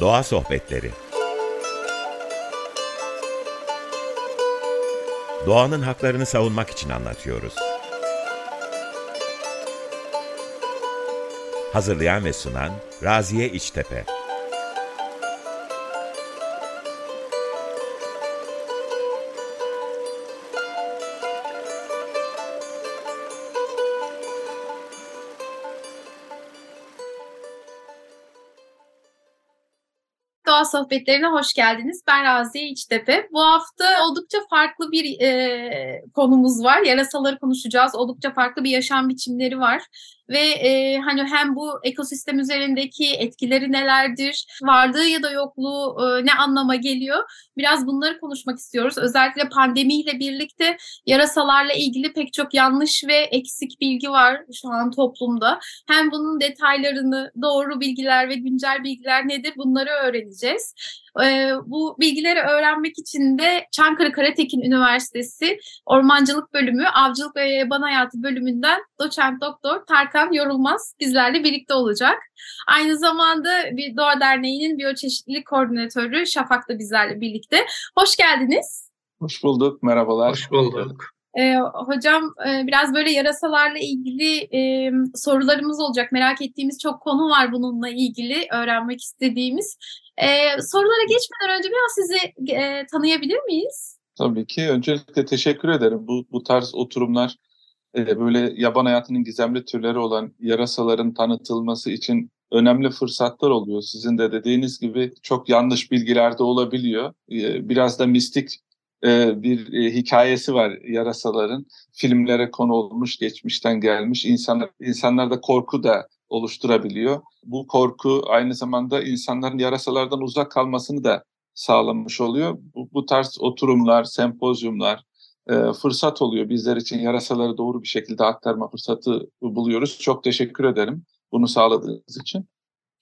Doğa Sohbetleri Doğanın haklarını savunmak için anlatıyoruz. Hazırlayan ve sunan Raziye İçtepe Sohbetlerine hoş geldiniz. Ben Raziye İçtepe. Bu hafta oldukça farklı bir e, konumuz var. Yarasaları konuşacağız. Oldukça farklı bir yaşam biçimleri var ve e, hani hem bu ekosistem üzerindeki etkileri nelerdir, varlığı ya da yokluğu e, ne anlama geliyor? Biraz bunları konuşmak istiyoruz. Özellikle pandemiyle birlikte yarasalarla ilgili pek çok yanlış ve eksik bilgi var şu an toplumda. Hem bunun detaylarını, doğru bilgiler ve güncel bilgiler nedir bunları öğreneceğiz. E, bu bilgileri öğrenmek için de Çankırı Karatekin Üniversitesi Ormancılık Bölümü, Avcılık ve Yaban Hayatı bölümünden doçent doktor Tarkan Yorulmaz bizlerle birlikte olacak. Aynı zamanda bir Doğa Derneği'nin biyoçeşitlilik koordinatörü Şafak da bizlerle birlikte. Hoş geldiniz. Hoş bulduk, merhabalar. Hoş bulduk. Ee, hocam e, biraz böyle yarasalarla ilgili e, sorularımız olacak. Merak ettiğimiz çok konu var bununla ilgili öğrenmek istediğimiz. E, sorulara geçmeden önce biraz sizi e, tanıyabilir miyiz? Tabii ki. Öncelikle teşekkür ederim. Bu, bu tarz oturumlar e, böyle yaban hayatının gizemli türleri olan yarasaların tanıtılması için önemli fırsatlar oluyor. Sizin de dediğiniz gibi çok yanlış bilgiler de olabiliyor. E, biraz da mistik e, bir e, hikayesi var yarasaların. Filmlere konu olmuş, geçmişten gelmiş. İnsanlar, insanlarda korku da oluşturabiliyor. Bu korku aynı zamanda insanların yarasalardan uzak kalmasını da sağlamış oluyor. Bu, bu tarz oturumlar, sempozyumlar e, fırsat oluyor bizler için yarasaları doğru bir şekilde aktarma fırsatı buluyoruz. Çok teşekkür ederim bunu sağladığınız için.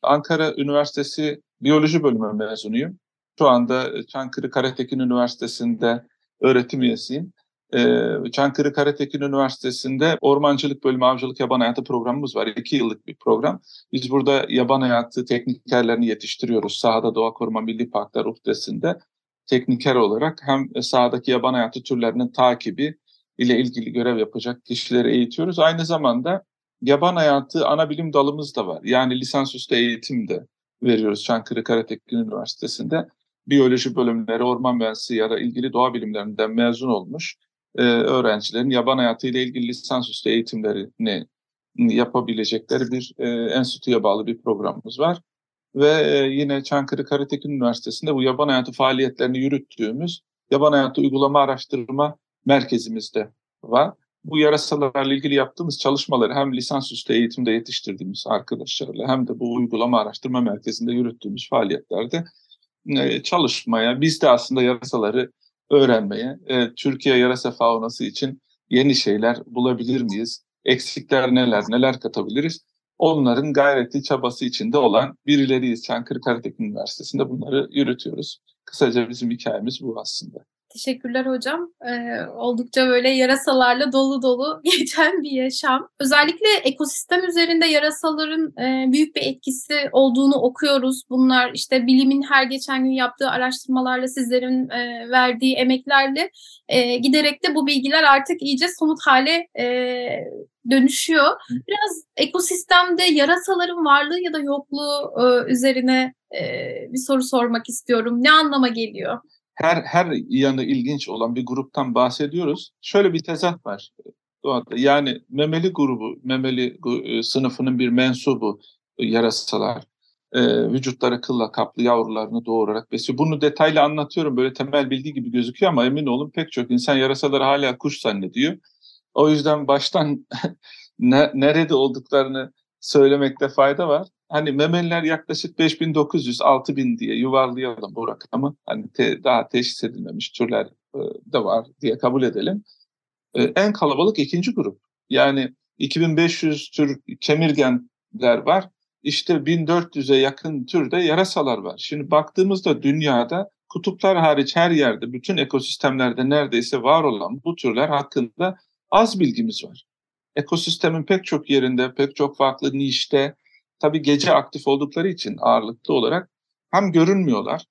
Ankara Üniversitesi Biyoloji Bölümü mezunuyum. Şu anda Çankırı Karatekin Üniversitesi'nde öğretim üyesiyim. Ee, Çankırı Karatekin Üniversitesi'nde Ormancılık Bölümü Avcılık Yaban Hayatı programımız var. İki yıllık bir program. Biz burada yaban hayatı teknikerlerini yetiştiriyoruz. Sahada Doğa Koruma Milli Parklar UFDES'inde tekniker olarak hem sahadaki yaban hayatı türlerinin takibi ile ilgili görev yapacak kişileri eğitiyoruz. Aynı zamanda yaban hayatı ana bilim dalımız da var. Yani lisansüstü eğitim de veriyoruz Çankırı Karatekin Üniversitesi'nde. Biyoloji bölümleri, orman mühendisliği ya da ilgili doğa bilimlerinden mezun olmuş e, öğrencilerin yaban hayatı ile ilgili lisansüstü eğitimlerini yapabilecekleri bir e, enstitüye bağlı bir programımız var. Ve e, yine Çankırı Karatekin Üniversitesi'nde bu yaban hayatı faaliyetlerini yürüttüğümüz yaban hayatı uygulama araştırma merkezimizde var. Bu yarasalarla ilgili yaptığımız çalışmaları hem lisansüstü eğitimde yetiştirdiğimiz arkadaşlarla hem de bu uygulama araştırma merkezinde yürüttüğümüz faaliyetlerde e, çalışmaya, biz de aslında yarasaları öğrenmeye, e, Türkiye yarasa faunası için yeni şeyler bulabilir miyiz? Eksikler neler, neler katabiliriz? Onların gayreti, çabası içinde olan birileriyiz. Çankırı Karatekin Üniversitesi'nde bunları yürütüyoruz. Kısaca bizim hikayemiz bu aslında. Teşekkürler hocam. Ee, oldukça böyle yarasalarla dolu dolu geçen bir yaşam. Özellikle ekosistem üzerinde yarasaların e, büyük bir etkisi olduğunu okuyoruz. Bunlar işte bilimin her geçen gün yaptığı araştırmalarla, sizlerin e, verdiği emeklerle e, giderek de bu bilgiler artık iyice somut hale e, dönüşüyor. Biraz ekosistemde yarasaların varlığı ya da yokluğu e, üzerine e, bir soru sormak istiyorum. Ne anlama geliyor? Her her yanı ilginç olan bir gruptan bahsediyoruz. Şöyle bir tezat var doğada. Yani memeli grubu, memeli e, sınıfının bir mensubu e, yarasalar. E, vücutları kılla kaplı yavrularını doğurarak besliyor. Bunu detaylı anlatıyorum böyle temel bilgi gibi gözüküyor ama emin olun pek çok insan yarasaları hala kuş zannediyor. O yüzden baştan ne, nerede olduklarını söylemekte fayda var hani memeliler yaklaşık 5900-6000 diye yuvarlayalım bu rakamı. Hani te, daha teşhis edilmemiş türler e, de var diye kabul edelim. E, en kalabalık ikinci grup. Yani 2500 tür kemirgenler var. İşte 1400'e yakın türde yarasalar var. Şimdi baktığımızda dünyada kutuplar hariç her yerde, bütün ekosistemlerde neredeyse var olan bu türler hakkında az bilgimiz var. Ekosistemin pek çok yerinde, pek çok farklı nişte, tabii gece aktif oldukları için ağırlıklı olarak hem görünmüyorlar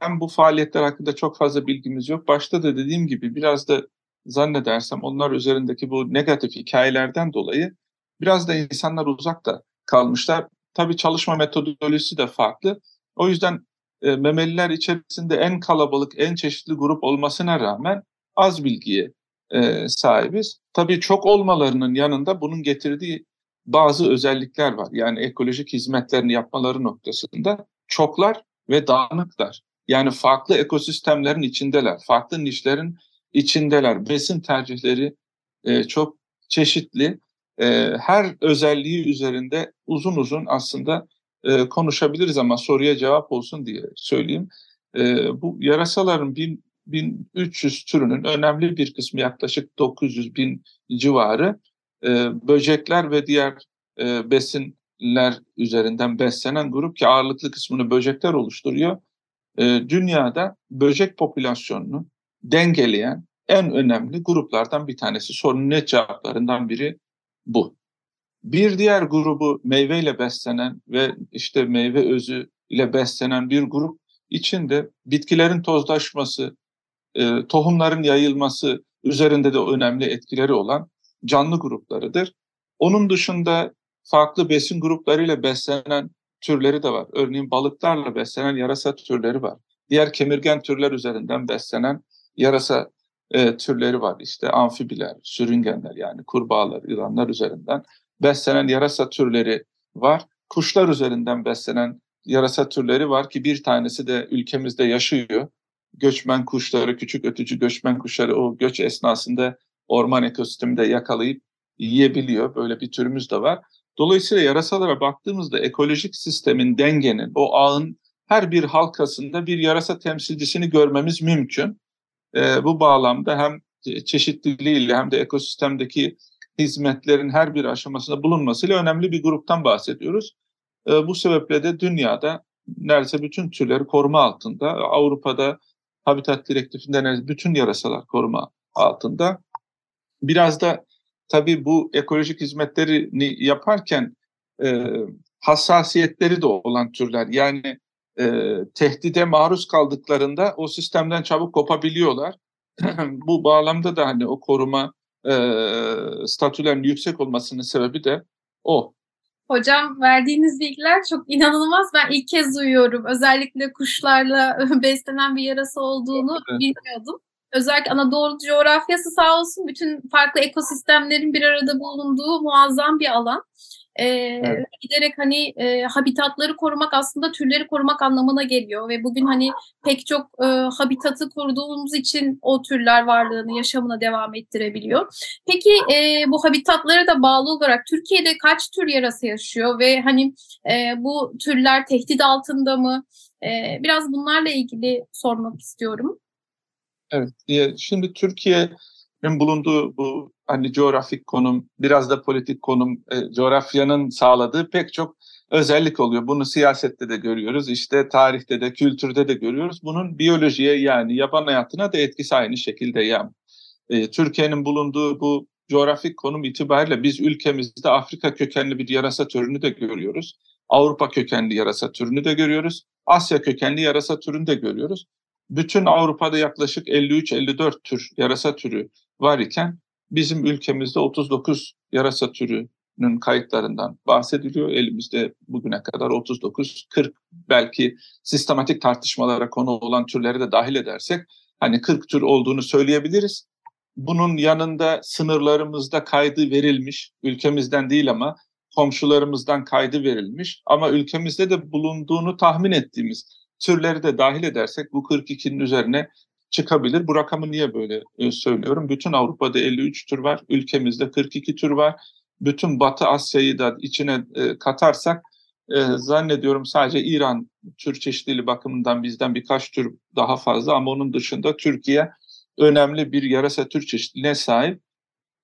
hem bu faaliyetler hakkında çok fazla bilgimiz yok. Başta da dediğim gibi biraz da zannedersem onlar üzerindeki bu negatif hikayelerden dolayı biraz da insanlar uzakta kalmışlar. Tabii çalışma metodolojisi de farklı. O yüzden e, memeliler içerisinde en kalabalık, en çeşitli grup olmasına rağmen az bilgiye e, sahibiz. Tabii çok olmalarının yanında bunun getirdiği bazı özellikler var. Yani ekolojik hizmetlerini yapmaları noktasında çoklar ve dağınıklar. Yani farklı ekosistemlerin içindeler, farklı nişlerin içindeler. Besin tercihleri e, çok çeşitli. E, her özelliği üzerinde uzun uzun aslında e, konuşabiliriz ama soruya cevap olsun diye söyleyeyim. E, bu yarasaların bin, 1300 türünün önemli bir kısmı yaklaşık 900 bin civarı e, böcekler ve diğer e, besinler üzerinden beslenen grup ki ağırlıklı kısmını böcekler oluşturuyor. E, dünyada böcek popülasyonunu dengeleyen en önemli gruplardan bir tanesi. Sorunun net cevaplarından biri bu. Bir diğer grubu meyveyle beslenen ve işte meyve özü ile beslenen bir grup içinde bitkilerin tozlaşması, e, tohumların yayılması üzerinde de önemli etkileri olan canlı gruplarıdır. Onun dışında farklı besin gruplarıyla beslenen türleri de var. Örneğin balıklarla beslenen yarasa türleri var. Diğer kemirgen türler üzerinden beslenen yarasa e, türleri var. İşte amfibiler, sürüngenler yani kurbağalar, yılanlar üzerinden beslenen yarasa türleri var. Kuşlar üzerinden beslenen yarasa türleri var ki bir tanesi de ülkemizde yaşıyor. Göçmen kuşları, küçük ötücü göçmen kuşları o göç esnasında orman ekosisteminde yakalayıp yiyebiliyor. Böyle bir türümüz de var. Dolayısıyla yarasalara baktığımızda ekolojik sistemin, dengenin, o ağın her bir halkasında bir yarasa temsilcisini görmemiz mümkün. E, bu bağlamda hem çeşitliliğiyle hem de ekosistemdeki hizmetlerin her bir aşamasında bulunmasıyla önemli bir gruptan bahsediyoruz. E, bu sebeple de dünyada neredeyse bütün türleri koruma altında. Avrupa'da Habitat Direktifi'nde neredeyse bütün yarasalar koruma altında. Biraz da tabii bu ekolojik hizmetlerini yaparken e, hassasiyetleri de olan türler. Yani e, tehdide maruz kaldıklarında o sistemden çabuk kopabiliyorlar. bu bağlamda da hani o koruma e, statülerinin yüksek olmasının sebebi de o. Hocam verdiğiniz bilgiler çok inanılmaz. Ben ilk kez duyuyorum. Özellikle kuşlarla beslenen bir yarası olduğunu evet. bilmiyordum. Özellikle Anadolu coğrafyası sağ olsun bütün farklı ekosistemlerin bir arada bulunduğu muazzam bir alan. E, evet. Giderek hani e, habitatları korumak aslında türleri korumak anlamına geliyor ve bugün hani pek çok e, habitatı koruduğumuz için o türler varlığını, yaşamına devam ettirebiliyor. Peki e, bu habitatlara da bağlı olarak Türkiye'de kaç tür yarası yaşıyor ve hani e, bu türler tehdit altında mı? E, biraz bunlarla ilgili sormak istiyorum. Evet, şimdi Türkiye'nin bulunduğu bu hani coğrafik konum, biraz da politik konum, e, coğrafyanın sağladığı pek çok özellik oluyor. Bunu siyasette de görüyoruz, işte tarihte de, kültürde de görüyoruz. Bunun biyolojiye yani yaban hayatına da etkisi aynı şekilde yani. E, Türkiye'nin bulunduğu bu coğrafik konum itibariyle biz ülkemizde Afrika kökenli bir yarasa türünü de görüyoruz. Avrupa kökenli yarasa türünü de görüyoruz. Asya kökenli yarasa türünü de görüyoruz. Bütün Avrupa'da yaklaşık 53-54 tür yarasa türü var iken bizim ülkemizde 39 yarasa türünün kayıtlarından bahsediliyor. Elimizde bugüne kadar 39, 40 belki sistematik tartışmalara konu olan türleri de dahil edersek hani 40 tür olduğunu söyleyebiliriz. Bunun yanında sınırlarımızda kaydı verilmiş, ülkemizden değil ama komşularımızdan kaydı verilmiş ama ülkemizde de bulunduğunu tahmin ettiğimiz türleri de dahil edersek bu 42'nin üzerine çıkabilir. Bu rakamı niye böyle e, söylüyorum? Bütün Avrupa'da 53 tür var, ülkemizde 42 tür var. Bütün Batı Asya'yı da içine e, katarsak e, zannediyorum sadece İran tür çeşitliliği bakımından bizden birkaç tür daha fazla ama onun dışında Türkiye önemli bir yarasa tür çeşitliliğine sahip.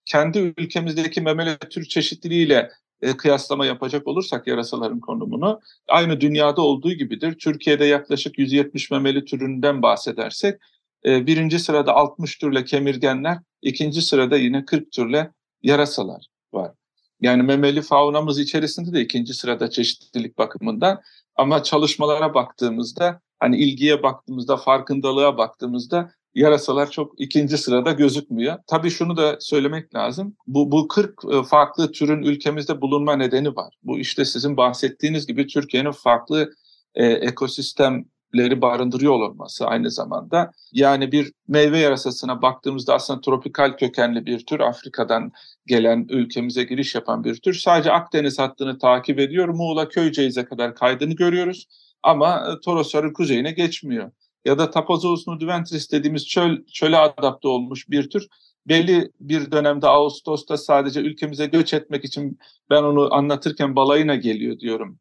Kendi ülkemizdeki memeli tür çeşitliliğiyle e, kıyaslama yapacak olursak yarasaların konumunu aynı dünyada olduğu gibidir. Türkiye'de yaklaşık 170 memeli türünden bahsedersek e, birinci sırada 60 türle kemirgenler, ikinci sırada yine 40 türle yarasalar var. Yani memeli faunamız içerisinde de ikinci sırada çeşitlilik bakımından. Ama çalışmalara baktığımızda, hani ilgiye baktığımızda, farkındalığa baktığımızda yarasalar çok ikinci sırada gözükmüyor. Tabii şunu da söylemek lazım. Bu, bu 40 e, farklı türün ülkemizde bulunma nedeni var. Bu işte sizin bahsettiğiniz gibi Türkiye'nin farklı e, ekosistemleri barındırıyor olması aynı zamanda. Yani bir meyve yarasasına baktığımızda aslında tropikal kökenli bir tür, Afrika'dan gelen ülkemize giriş yapan bir tür. Sadece Akdeniz hattını takip ediyor. Muğla Köyceğiz'e kadar kaydını görüyoruz ama e, Torosların kuzeyine geçmiyor ya da Tapazos nudiventris dediğimiz çöl, çöle adapte olmuş bir tür. Belli bir dönemde Ağustos'ta sadece ülkemize göç etmek için ben onu anlatırken balayına geliyor diyorum.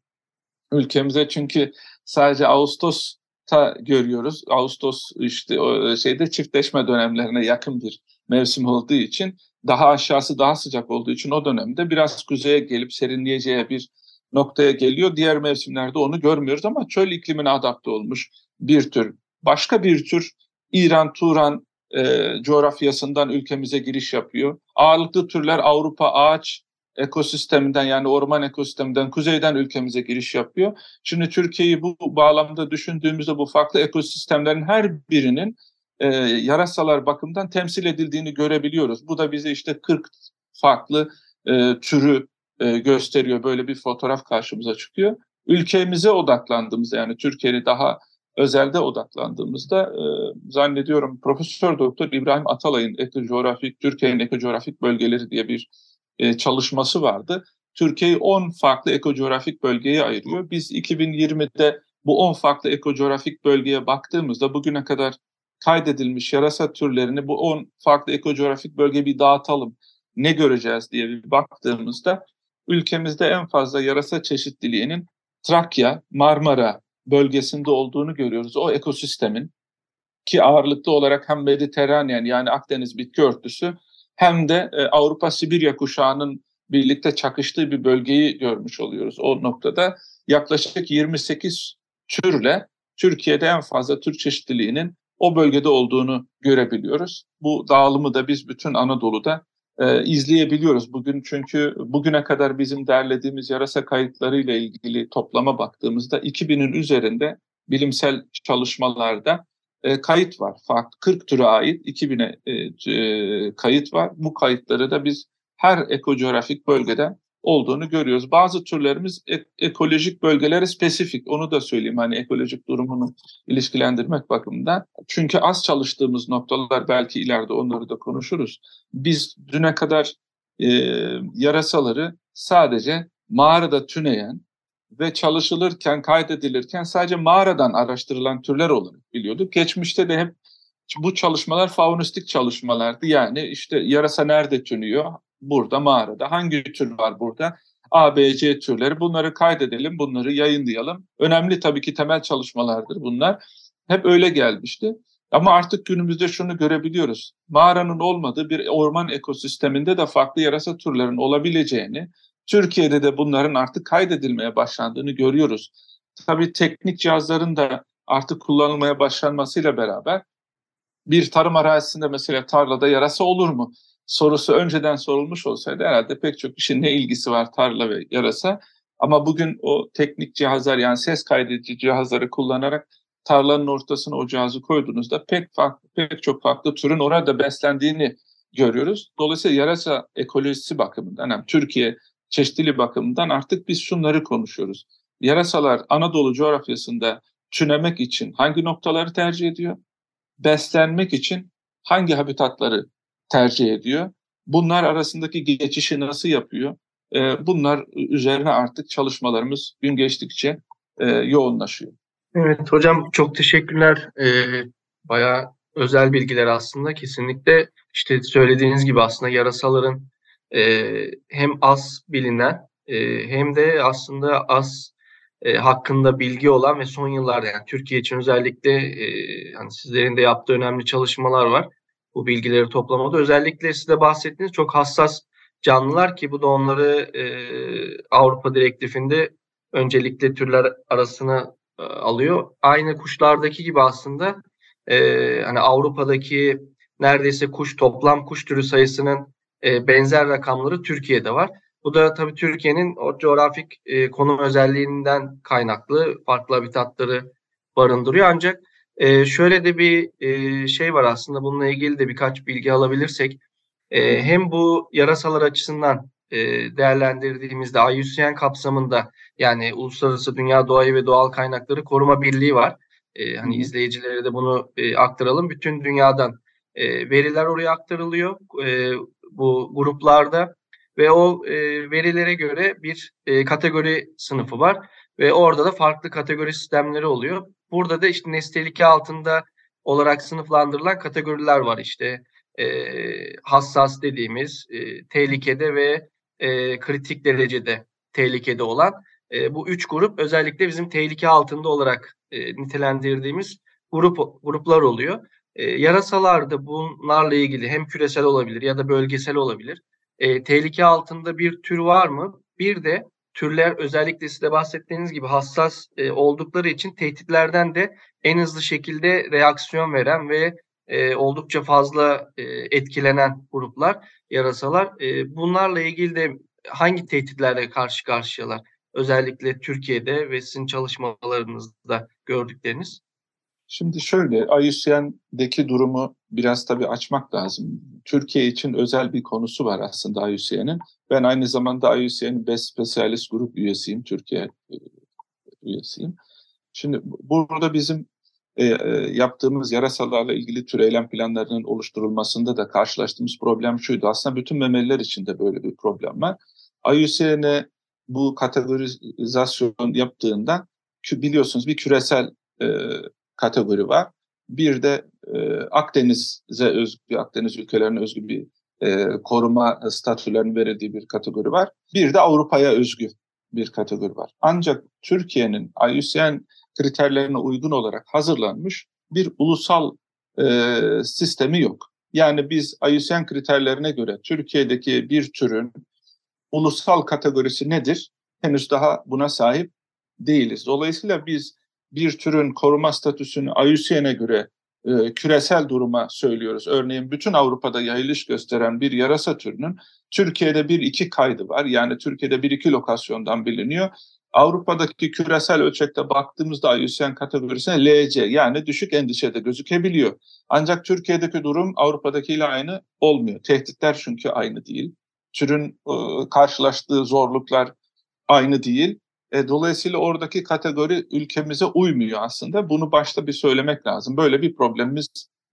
Ülkemize çünkü sadece Ağustos'ta görüyoruz. Ağustos işte şeyde çiftleşme dönemlerine yakın bir mevsim olduğu için daha aşağısı daha sıcak olduğu için o dönemde biraz kuzeye gelip serinleyeceği bir noktaya geliyor. Diğer mevsimlerde onu görmüyoruz ama çöl iklimine adapte olmuş bir tür başka bir tür İran, Turan e, coğrafyasından ülkemize giriş yapıyor. Ağırlıklı türler Avrupa ağaç ekosisteminden yani orman ekosisteminden kuzeyden ülkemize giriş yapıyor. Şimdi Türkiye'yi bu bağlamda düşündüğümüzde bu farklı ekosistemlerin her birinin e, yarasalar bakımından temsil edildiğini görebiliyoruz. Bu da bize işte 40 farklı e, türü e, gösteriyor. Böyle bir fotoğraf karşımıza çıkıyor. Ülkemize odaklandığımızda yani Türkiye'yi daha özelde odaklandığımızda e, zannediyorum Profesör Doktor İbrahim Atalay'ın ekocoğrafik Türkiye'nin ekocoğrafik bölgeleri diye bir e, çalışması vardı. Türkiye'yi 10 farklı ekocoğrafik bölgeye ayırıyor. Biz 2020'de bu 10 farklı ekocoğrafik bölgeye baktığımızda bugüne kadar kaydedilmiş yarasa türlerini bu 10 farklı ekocoğrafik bölgeye bir dağıtalım. Ne göreceğiz diye bir baktığımızda ülkemizde en fazla yarasa çeşitliliğinin Trakya, Marmara, bölgesinde olduğunu görüyoruz. O ekosistemin ki ağırlıklı olarak hem Mediterranean yani Akdeniz bitki örtüsü hem de e, Avrupa Sibirya kuşağının birlikte çakıştığı bir bölgeyi görmüş oluyoruz. O noktada yaklaşık 28 türle Türkiye'de en fazla tür çeşitliliğinin o bölgede olduğunu görebiliyoruz. Bu dağılımı da biz bütün Anadolu'da e, izleyebiliyoruz bugün çünkü bugüne kadar bizim derlediğimiz yarasa kayıtlarıyla ilgili toplama baktığımızda 2000'in üzerinde bilimsel çalışmalarda e, kayıt var. Farklı 40 türe ait 2000'e e, e, kayıt var. Bu kayıtları da biz her ekocoğrafik bölgede olduğunu görüyoruz. Bazı türlerimiz ek- ekolojik bölgelere spesifik. Onu da söyleyeyim hani ekolojik durumunu ilişkilendirmek bakımından. Çünkü az çalıştığımız noktalar belki ileride onları da konuşuruz. Biz düne kadar e, yarasaları sadece mağarada tüneyen ve çalışılırken, kaydedilirken sadece mağaradan araştırılan türler olarak biliyorduk. Geçmişte de hep bu çalışmalar faunistik çalışmalardı. Yani işte yarasa nerede tünüyor? Burada mağarada. Hangi tür var burada? A, B, C türleri. Bunları kaydedelim, bunları yayınlayalım. Önemli tabii ki temel çalışmalardır bunlar. Hep öyle gelmişti. Ama artık günümüzde şunu görebiliyoruz. Mağaranın olmadığı bir orman ekosisteminde de farklı yarasa türlerin olabileceğini, Türkiye'de de bunların artık kaydedilmeye başlandığını görüyoruz. Tabii teknik cihazların da artık kullanılmaya başlanmasıyla beraber bir tarım arazisinde mesela tarlada yarasa olur mu? Sorusu önceden sorulmuş olsaydı herhalde pek çok kişinin ne ilgisi var tarla ve yarasa. Ama bugün o teknik cihazlar yani ses kaydedici cihazları kullanarak tarlanın ortasına o cihazı koyduğunuzda pek farklı, pek çok farklı türün orada beslendiğini görüyoruz. Dolayısıyla yarasa ekolojisi bakımından yani Türkiye çeşitli bakımından artık biz şunları konuşuyoruz. Yarasalar Anadolu coğrafyasında tünemek için hangi noktaları tercih ediyor? Beslenmek için hangi habitatları tercih ediyor. Bunlar arasındaki geçişi nasıl yapıyor? E, bunlar üzerine artık çalışmalarımız gün geçtikçe e, yoğunlaşıyor. Evet hocam çok teşekkürler. Ee, bayağı özel bilgiler aslında kesinlikle işte söylediğiniz gibi aslında yarasaların e, hem az bilinen e, hem de aslında az e, hakkında bilgi olan ve son yıllarda yani Türkiye için özellikle e, hani sizlerin de yaptığı önemli çalışmalar var bu bilgileri toplamada. Özellikle size bahsettiğiniz çok hassas canlılar ki bu da onları e, Avrupa direktifinde öncelikle türler arasına e, alıyor. Aynı kuşlardaki gibi aslında e, hani Avrupa'daki neredeyse kuş toplam kuş türü sayısının e, benzer rakamları Türkiye'de var. Bu da tabii Türkiye'nin o coğrafik e, konum özelliğinden kaynaklı farklı habitatları barındırıyor. Ancak e, şöyle de bir e, şey var aslında bununla ilgili de birkaç bilgi alabilirsek. E, hem bu yarasalar açısından e, değerlendirdiğimizde IUCN kapsamında yani Uluslararası Dünya Doğayı ve Doğal Kaynakları Koruma Birliği var. E, hani Hı. izleyicilere de bunu e, aktaralım. Bütün dünyadan e, veriler oraya aktarılıyor e, bu gruplarda ve o e, verilere göre bir e, kategori sınıfı var ve orada da farklı kategori sistemleri oluyor. Burada da işte nesnelik altında olarak sınıflandırılan kategoriler var işte e, hassas dediğimiz e, tehlikede ve e, kritik derecede tehlikede olan e, bu üç grup özellikle bizim tehlike altında olarak e, nitelendirdiğimiz grup gruplar oluyor. E, yarasalarda bunlarla ilgili hem küresel olabilir ya da bölgesel olabilir. E, tehlike altında bir tür var mı? Bir de türler özellikle size bahsettiğiniz gibi hassas e, oldukları için tehditlerden de en hızlı şekilde reaksiyon veren ve e, oldukça fazla e, etkilenen gruplar, yarasalar. E, bunlarla ilgili de hangi tehditlerle karşı karşıyalar? Özellikle Türkiye'de ve sizin çalışmalarınızda gördükleriniz. Şimdi şöyle, IUCN'deki durumu biraz tabii açmak lazım. Türkiye için özel bir konusu var aslında IUCN'in. Ben aynı zamanda IUCN'in Best Specialist Grup üyesiyim, Türkiye e, üyesiyim. Şimdi burada bizim e, e, yaptığımız yarasalarla ilgili tür eylem planlarının oluşturulmasında da karşılaştığımız problem şuydu. Aslında bütün memeliler için de böyle bir problem var. IUCN'e bu kategorizasyon yaptığında biliyorsunuz bir küresel e, kategori var. Bir de e, Akdeniz'e özgü, Akdeniz ülkelerine özgü bir e, koruma statülerinin verildiği bir kategori var. Bir de Avrupa'ya özgü bir kategori var. Ancak Türkiye'nin IUCN kriterlerine uygun olarak hazırlanmış bir ulusal e, sistemi yok. Yani biz IUCN kriterlerine göre Türkiye'deki bir türün ulusal kategorisi nedir? Henüz daha buna sahip değiliz. Dolayısıyla biz bir türün koruma statüsünü IUCN'e göre e, küresel duruma söylüyoruz. Örneğin bütün Avrupa'da yayılış gösteren bir yarasa türünün Türkiye'de bir iki kaydı var. Yani Türkiye'de bir iki lokasyondan biliniyor. Avrupa'daki küresel ölçekte baktığımızda IUCN kategorisine LC yani düşük endişede gözükebiliyor. Ancak Türkiye'deki durum Avrupa'dakiyle aynı olmuyor. Tehditler çünkü aynı değil. Türün e, karşılaştığı zorluklar aynı değil. E, dolayısıyla oradaki kategori ülkemize uymuyor aslında. Bunu başta bir söylemek lazım. Böyle bir problemimiz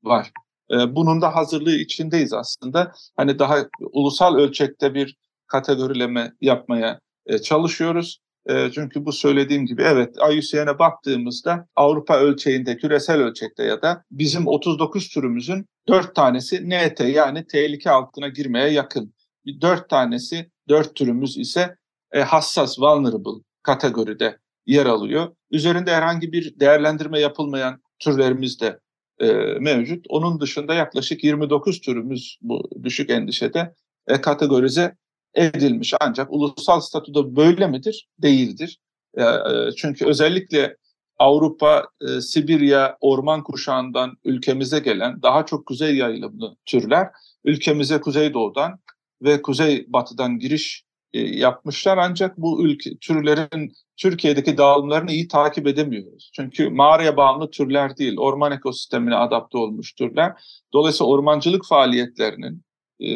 var. E, bunun da hazırlığı içindeyiz aslında. Hani daha ulusal ölçekte bir kategorileme yapmaya e, çalışıyoruz. E, çünkü bu söylediğim gibi evet IUCN'e baktığımızda Avrupa ölçeğinde, küresel ölçekte ya da bizim 39 türümüzün 4 tanesi NT yani tehlike altına girmeye yakın. 4 tanesi, 4 türümüz ise e, hassas, vulnerable kategoride yer alıyor. Üzerinde herhangi bir değerlendirme yapılmayan türlerimiz de e, mevcut. Onun dışında yaklaşık 29 türümüz bu düşük endişede e, kategorize edilmiş. Ancak ulusal statüde böyle midir? Değildir. E, e, çünkü özellikle Avrupa, e, Sibirya orman kuşağından ülkemize gelen daha çok kuzey yayılımlı türler ülkemize kuzeydoğudan ve kuzeybatıdan giriş e, yapmışlar ancak bu ülke türlerin Türkiye'deki dağılımlarını iyi takip edemiyoruz. Çünkü mağaraya bağımlı türler değil, orman ekosistemine adapte olmuş türler. Dolayısıyla ormancılık faaliyetlerinin e,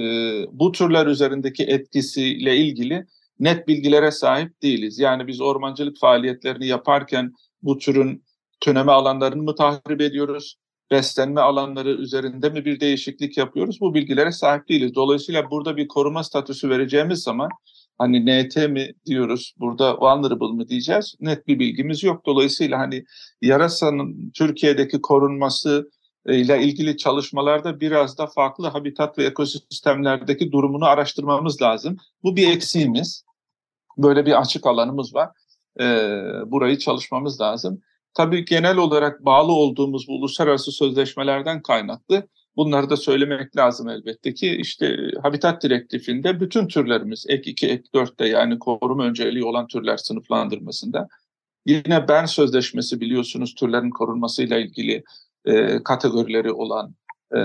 bu türler üzerindeki etkisiyle ilgili net bilgilere sahip değiliz. Yani biz ormancılık faaliyetlerini yaparken bu türün tüneme alanlarını mı tahrip ediyoruz? beslenme alanları üzerinde mi bir değişiklik yapıyoruz? Bu bilgilere sahip değiliz. Dolayısıyla burada bir koruma statüsü vereceğimiz zaman hani NT mi diyoruz, burada vulnerable mı diyeceğiz? Net bir bilgimiz yok. Dolayısıyla hani yarasanın Türkiye'deki korunması e, ile ilgili çalışmalarda biraz da farklı habitat ve ekosistemlerdeki durumunu araştırmamız lazım. Bu bir eksiğimiz. Böyle bir açık alanımız var. Ee, burayı çalışmamız lazım. Tabii genel olarak bağlı olduğumuz bu uluslararası sözleşmelerden kaynaklı bunları da söylemek lazım elbette ki işte Habitat Direktifinde bütün türlerimiz ek 2, ek 4'te yani koruma önceliği olan türler sınıflandırmasında yine Bern Sözleşmesi biliyorsunuz türlerin korunmasıyla ilgili e, kategorileri olan e,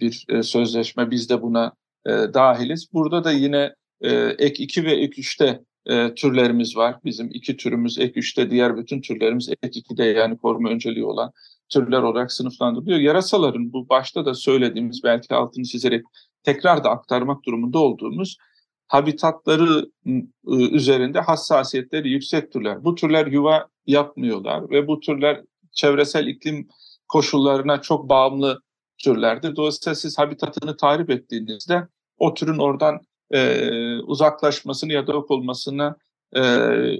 bir e, sözleşme biz de buna e, dahiliz. Burada da yine e, ek 2 ve ek 3'te e, türlerimiz var. Bizim iki türümüz ek 3'te, diğer bütün türlerimiz ek 2'de yani koruma önceliği olan türler olarak sınıflandırılıyor. Yarasaların bu başta da söylediğimiz belki altını çizerek tekrar da aktarmak durumunda olduğumuz habitatları ıı, üzerinde hassasiyetleri yüksek türler. Bu türler yuva yapmıyorlar ve bu türler çevresel iklim koşullarına çok bağımlı türlerdir. Dolayısıyla siz habitatını tahrip ettiğinizde o türün oradan e, uzaklaşmasını ya da yok olmasına e,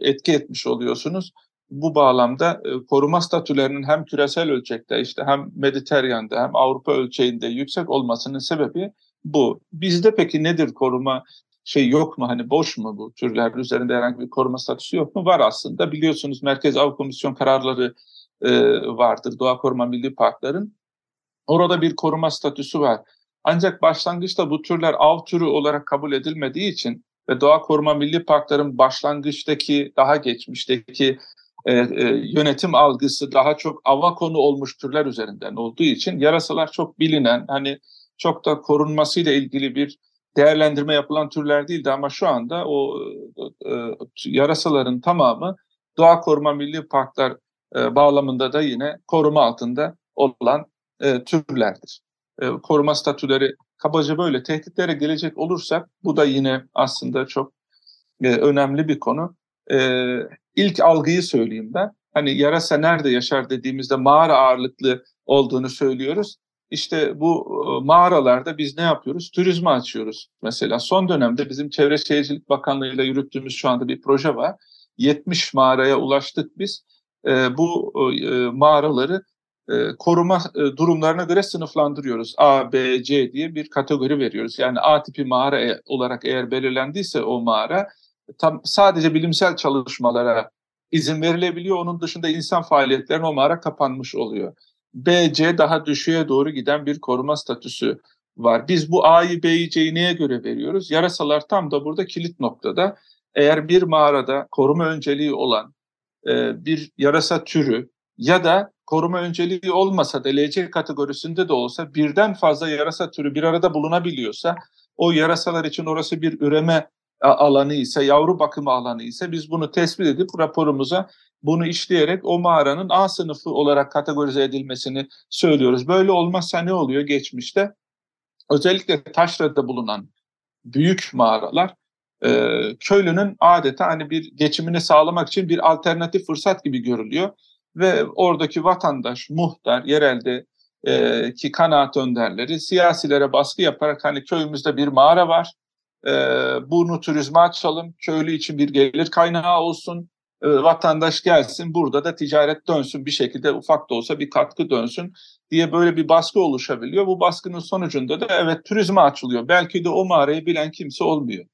etki etmiş oluyorsunuz. Bu bağlamda e, koruma statülerinin hem küresel ölçekte işte hem Mediterrane'de hem Avrupa ölçeğinde yüksek olmasının sebebi bu. Bizde peki nedir koruma şey yok mu hani boş mu bu türler üzerinde herhangi bir koruma statüsü yok mu? Var aslında biliyorsunuz Merkez Av Komisyon kararları e, vardır Doğa Koruma Milli Parkların. Orada bir koruma statüsü var. Ancak başlangıçta bu türler av türü olarak kabul edilmediği için ve Doğa Koruma Milli Parkların başlangıçtaki daha geçmişteki e, e, yönetim algısı daha çok ava konu olmuş türler üzerinden olduğu için yarasalar çok bilinen hani çok da korunmasıyla ilgili bir değerlendirme yapılan türler değildi ama şu anda o e, e, yarasaların tamamı Doğa Koruma Milli Parklar e, bağlamında da yine koruma altında olan e, türlerdir. E, koruma statüleri kabaca böyle tehditlere gelecek olursak bu da yine aslında çok e, önemli bir konu. E, ilk algıyı söyleyeyim ben. Hani yarasa nerede yaşar dediğimizde mağara ağırlıklı olduğunu söylüyoruz. İşte bu e, mağaralarda biz ne yapıyoruz? Turizmi açıyoruz. Mesela son dönemde bizim Çevre Şehircilik Bakanlığı ile yürüttüğümüz şu anda bir proje var. 70 mağaraya ulaştık biz. E, bu e, mağaraları koruma durumlarına göre sınıflandırıyoruz. A, B, C diye bir kategori veriyoruz. Yani A tipi mağara olarak eğer belirlendiyse o mağara tam sadece bilimsel çalışmalara izin verilebiliyor. Onun dışında insan faaliyetlerine o mağara kapanmış oluyor. B, C daha düşüğe doğru giden bir koruma statüsü var. Biz bu A'yı, B'yi, C'yi neye göre veriyoruz? Yarasalar tam da burada kilit noktada. Eğer bir mağarada koruma önceliği olan e, bir yarasa türü ya da koruma önceliği olmasa da LC kategorisinde de olsa birden fazla yarasa türü bir arada bulunabiliyorsa o yarasalar için orası bir üreme alanı ise, yavru bakımı alanı ise biz bunu tespit edip raporumuza bunu işleyerek o mağaranın A sınıfı olarak kategorize edilmesini söylüyoruz. Böyle olmazsa ne oluyor geçmişte? Özellikle taşrada bulunan büyük mağaralar e, köylünün adeta hani bir geçimini sağlamak için bir alternatif fırsat gibi görülüyor ve oradaki vatandaş, muhtar, yerelde e, ki kanaat önderleri siyasilere baskı yaparak hani köyümüzde bir mağara var, e, bunu turizme açalım, köylü için bir gelir kaynağı olsun, e, vatandaş gelsin burada da ticaret dönsün bir şekilde ufak da olsa bir katkı dönsün diye böyle bir baskı oluşabiliyor. Bu baskının sonucunda da evet turizme açılıyor. Belki de o mağarayı bilen kimse olmuyor.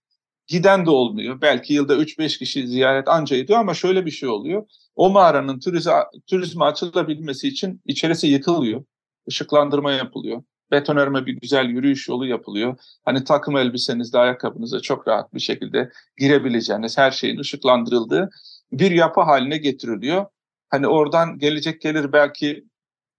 Giden de olmuyor. Belki yılda 3-5 kişi ziyaret anca ediyor ama şöyle bir şey oluyor. O mağaranın turizme, turizme açılabilmesi için içerisi yıkılıyor. Işıklandırma yapılıyor. Betonarme bir güzel yürüyüş yolu yapılıyor. Hani takım elbisenizde, ayakkabınıza çok rahat bir şekilde girebileceğiniz, her şeyin ışıklandırıldığı bir yapı haline getiriliyor. Hani oradan gelecek gelir belki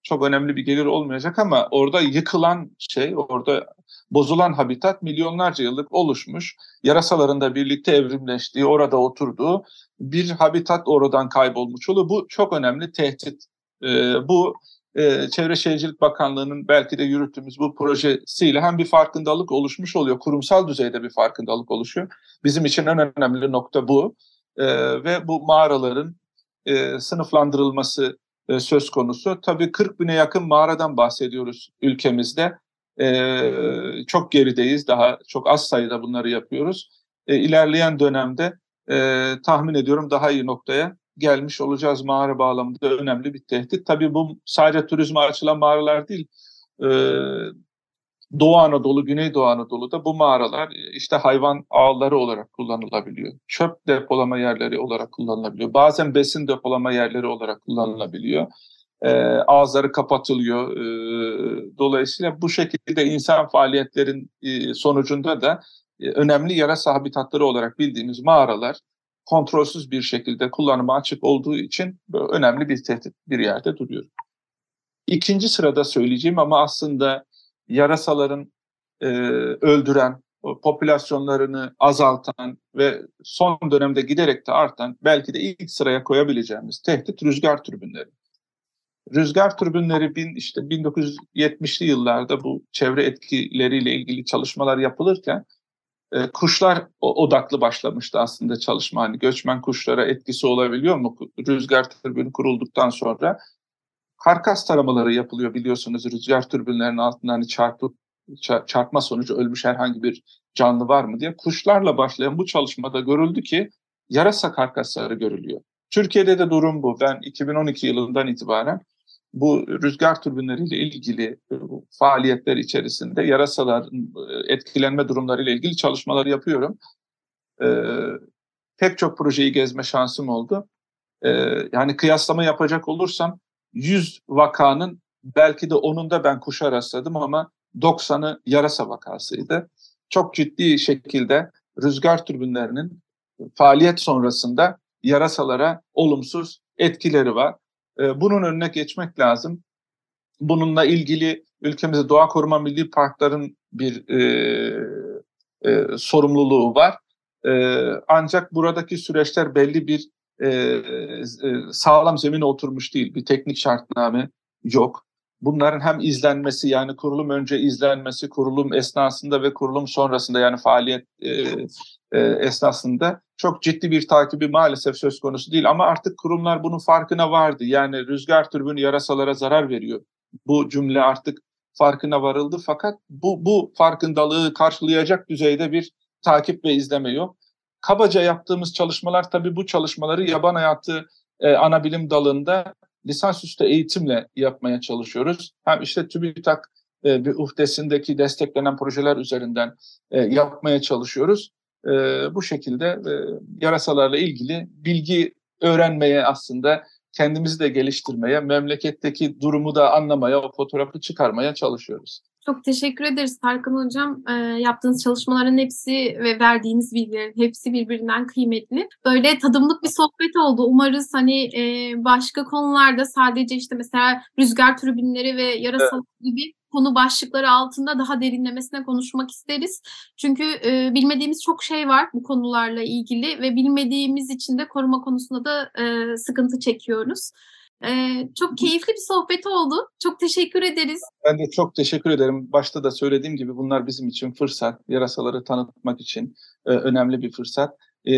çok önemli bir gelir olmayacak ama orada yıkılan şey, orada bozulan habitat milyonlarca yıllık oluşmuş, yarasalarında birlikte evrimleştiği, orada oturduğu bir habitat oradan kaybolmuş oluyor. Bu çok önemli tehdit. Ee, bu e, Çevre Şehircilik Bakanlığı'nın belki de yürüttüğümüz bu projesiyle hem bir farkındalık oluşmuş oluyor, kurumsal düzeyde bir farkındalık oluşuyor. Bizim için en önemli nokta bu. E, ve bu mağaraların e, sınıflandırılması e, söz konusu. Tabii 40 bine yakın mağaradan bahsediyoruz ülkemizde. E, çok gerideyiz, daha çok az sayıda bunları yapıyoruz. E, ilerleyen dönemde e, tahmin ediyorum daha iyi noktaya gelmiş olacağız mağara bağlamında önemli bir tehdit. Tabii bu sadece turizme açılan mağaralar değil. E, Doğu Anadolu, Güneydoğu Anadolu'da bu mağaralar işte hayvan ağları olarak kullanılabiliyor. Çöp depolama yerleri olarak kullanılabiliyor. Bazen besin depolama yerleri olarak kullanılabiliyor. E, ağızları kapatılıyor. E, dolayısıyla bu şekilde insan faaliyetlerin e, sonucunda da e, önemli yarasa habitatları olarak bildiğimiz mağaralar kontrolsüz bir şekilde kullanıma açık olduğu için önemli bir tehdit bir yerde duruyor. İkinci sırada söyleyeceğim ama aslında yarasaların e, öldüren, popülasyonlarını azaltan ve son dönemde giderek de artan belki de ilk sıraya koyabileceğimiz tehdit rüzgar türbinleri. Rüzgar türbinleri bin, işte 1970'li yıllarda bu çevre etkileriyle ilgili çalışmalar yapılırken e, kuşlar odaklı başlamıştı aslında çalışma. Hani göçmen kuşlara etkisi olabiliyor mu? Rüzgar türbini kurulduktan sonra karkas taramaları yapılıyor biliyorsunuz rüzgar türbinlerinin altından hani çarpıp çarpma sonucu ölmüş herhangi bir canlı var mı diye kuşlarla başlayan bu çalışmada görüldü ki yarasa karkasları görülüyor. Türkiye'de de durum bu. Ben 2012 yılından itibaren bu rüzgar türbinleriyle ilgili e, faaliyetler içerisinde yarasaların e, etkilenme durumlarıyla ilgili çalışmalar yapıyorum. Ee, pek çok projeyi gezme şansım oldu. Ee, yani kıyaslama yapacak olursam 100 vakanın belki de onun da ben kuşa rastladım ama 90'ı yarasa vakasıydı. Çok ciddi şekilde rüzgar türbinlerinin faaliyet sonrasında yarasalara olumsuz etkileri var. Ee, bunun önüne geçmek lazım. Bununla ilgili ülkemizde doğa koruma milli parkların bir e, e, sorumluluğu var. E, ancak buradaki süreçler belli bir e, e, sağlam zemine oturmuş değil. Bir teknik şartname yok. Bunların hem izlenmesi yani kurulum önce izlenmesi, kurulum esnasında ve kurulum sonrasında yani faaliyet e, e, esnasında çok ciddi bir takibi maalesef söz konusu değil. Ama artık kurumlar bunun farkına vardı. Yani rüzgar türbünü yarasalara zarar veriyor. Bu cümle artık farkına varıldı. Fakat bu, bu farkındalığı karşılayacak düzeyde bir takip ve izleme yok. Kabaca yaptığımız çalışmalar tabii bu çalışmaları yaban hayatı e, ana bilim dalında lisansüstü eğitimle yapmaya çalışıyoruz. Hem işte TÜBİTAK e, bir uhdesindeki desteklenen projeler üzerinden e, yapmaya çalışıyoruz. E, bu şekilde e, yarasalarla ilgili bilgi öğrenmeye aslında kendimizi de geliştirmeye, memleketteki durumu da anlamaya, o fotoğrafı çıkarmaya çalışıyoruz. Çok teşekkür ederiz Tarkan Hocam. E, yaptığınız çalışmaların hepsi ve verdiğiniz bilgilerin hepsi birbirinden kıymetli. Böyle tadımlık bir sohbet oldu. Umarız hani e, başka konularda sadece işte mesela rüzgar türbinleri ve yarasal evet. gibi konu başlıkları altında daha derinlemesine konuşmak isteriz. Çünkü e, bilmediğimiz çok şey var bu konularla ilgili ve bilmediğimiz için de koruma konusunda da e, sıkıntı çekiyoruz. Ee, çok keyifli bir sohbet oldu. Çok teşekkür ederiz. Ben de çok teşekkür ederim. Başta da söylediğim gibi bunlar bizim için fırsat. Yarasaları tanıtmak için e, önemli bir fırsat. E,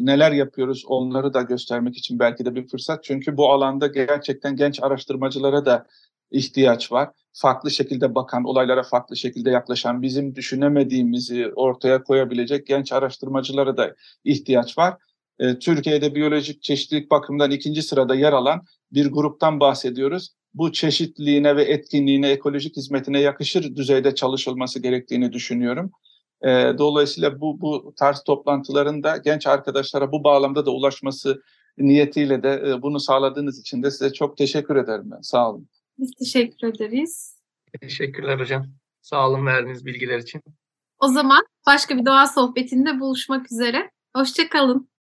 neler yapıyoruz onları da göstermek için belki de bir fırsat. Çünkü bu alanda gerçekten genç araştırmacılara da ihtiyaç var. Farklı şekilde bakan, olaylara farklı şekilde yaklaşan, bizim düşünemediğimizi ortaya koyabilecek genç araştırmacılara da ihtiyaç var. E, Türkiye'de biyolojik çeşitlilik bakımından ikinci sırada yer alan bir gruptan bahsediyoruz. Bu çeşitliliğine ve etkinliğine, ekolojik hizmetine yakışır düzeyde çalışılması gerektiğini düşünüyorum. E, dolayısıyla bu, bu tarz toplantıların da genç arkadaşlara bu bağlamda da ulaşması niyetiyle de e, bunu sağladığınız için de size çok teşekkür ederim ben. Sağ olun. Biz teşekkür ederiz. Teşekkürler hocam. Sağ olun verdiğiniz bilgiler için. O zaman başka bir doğa sohbetinde buluşmak üzere. Hoşçakalın.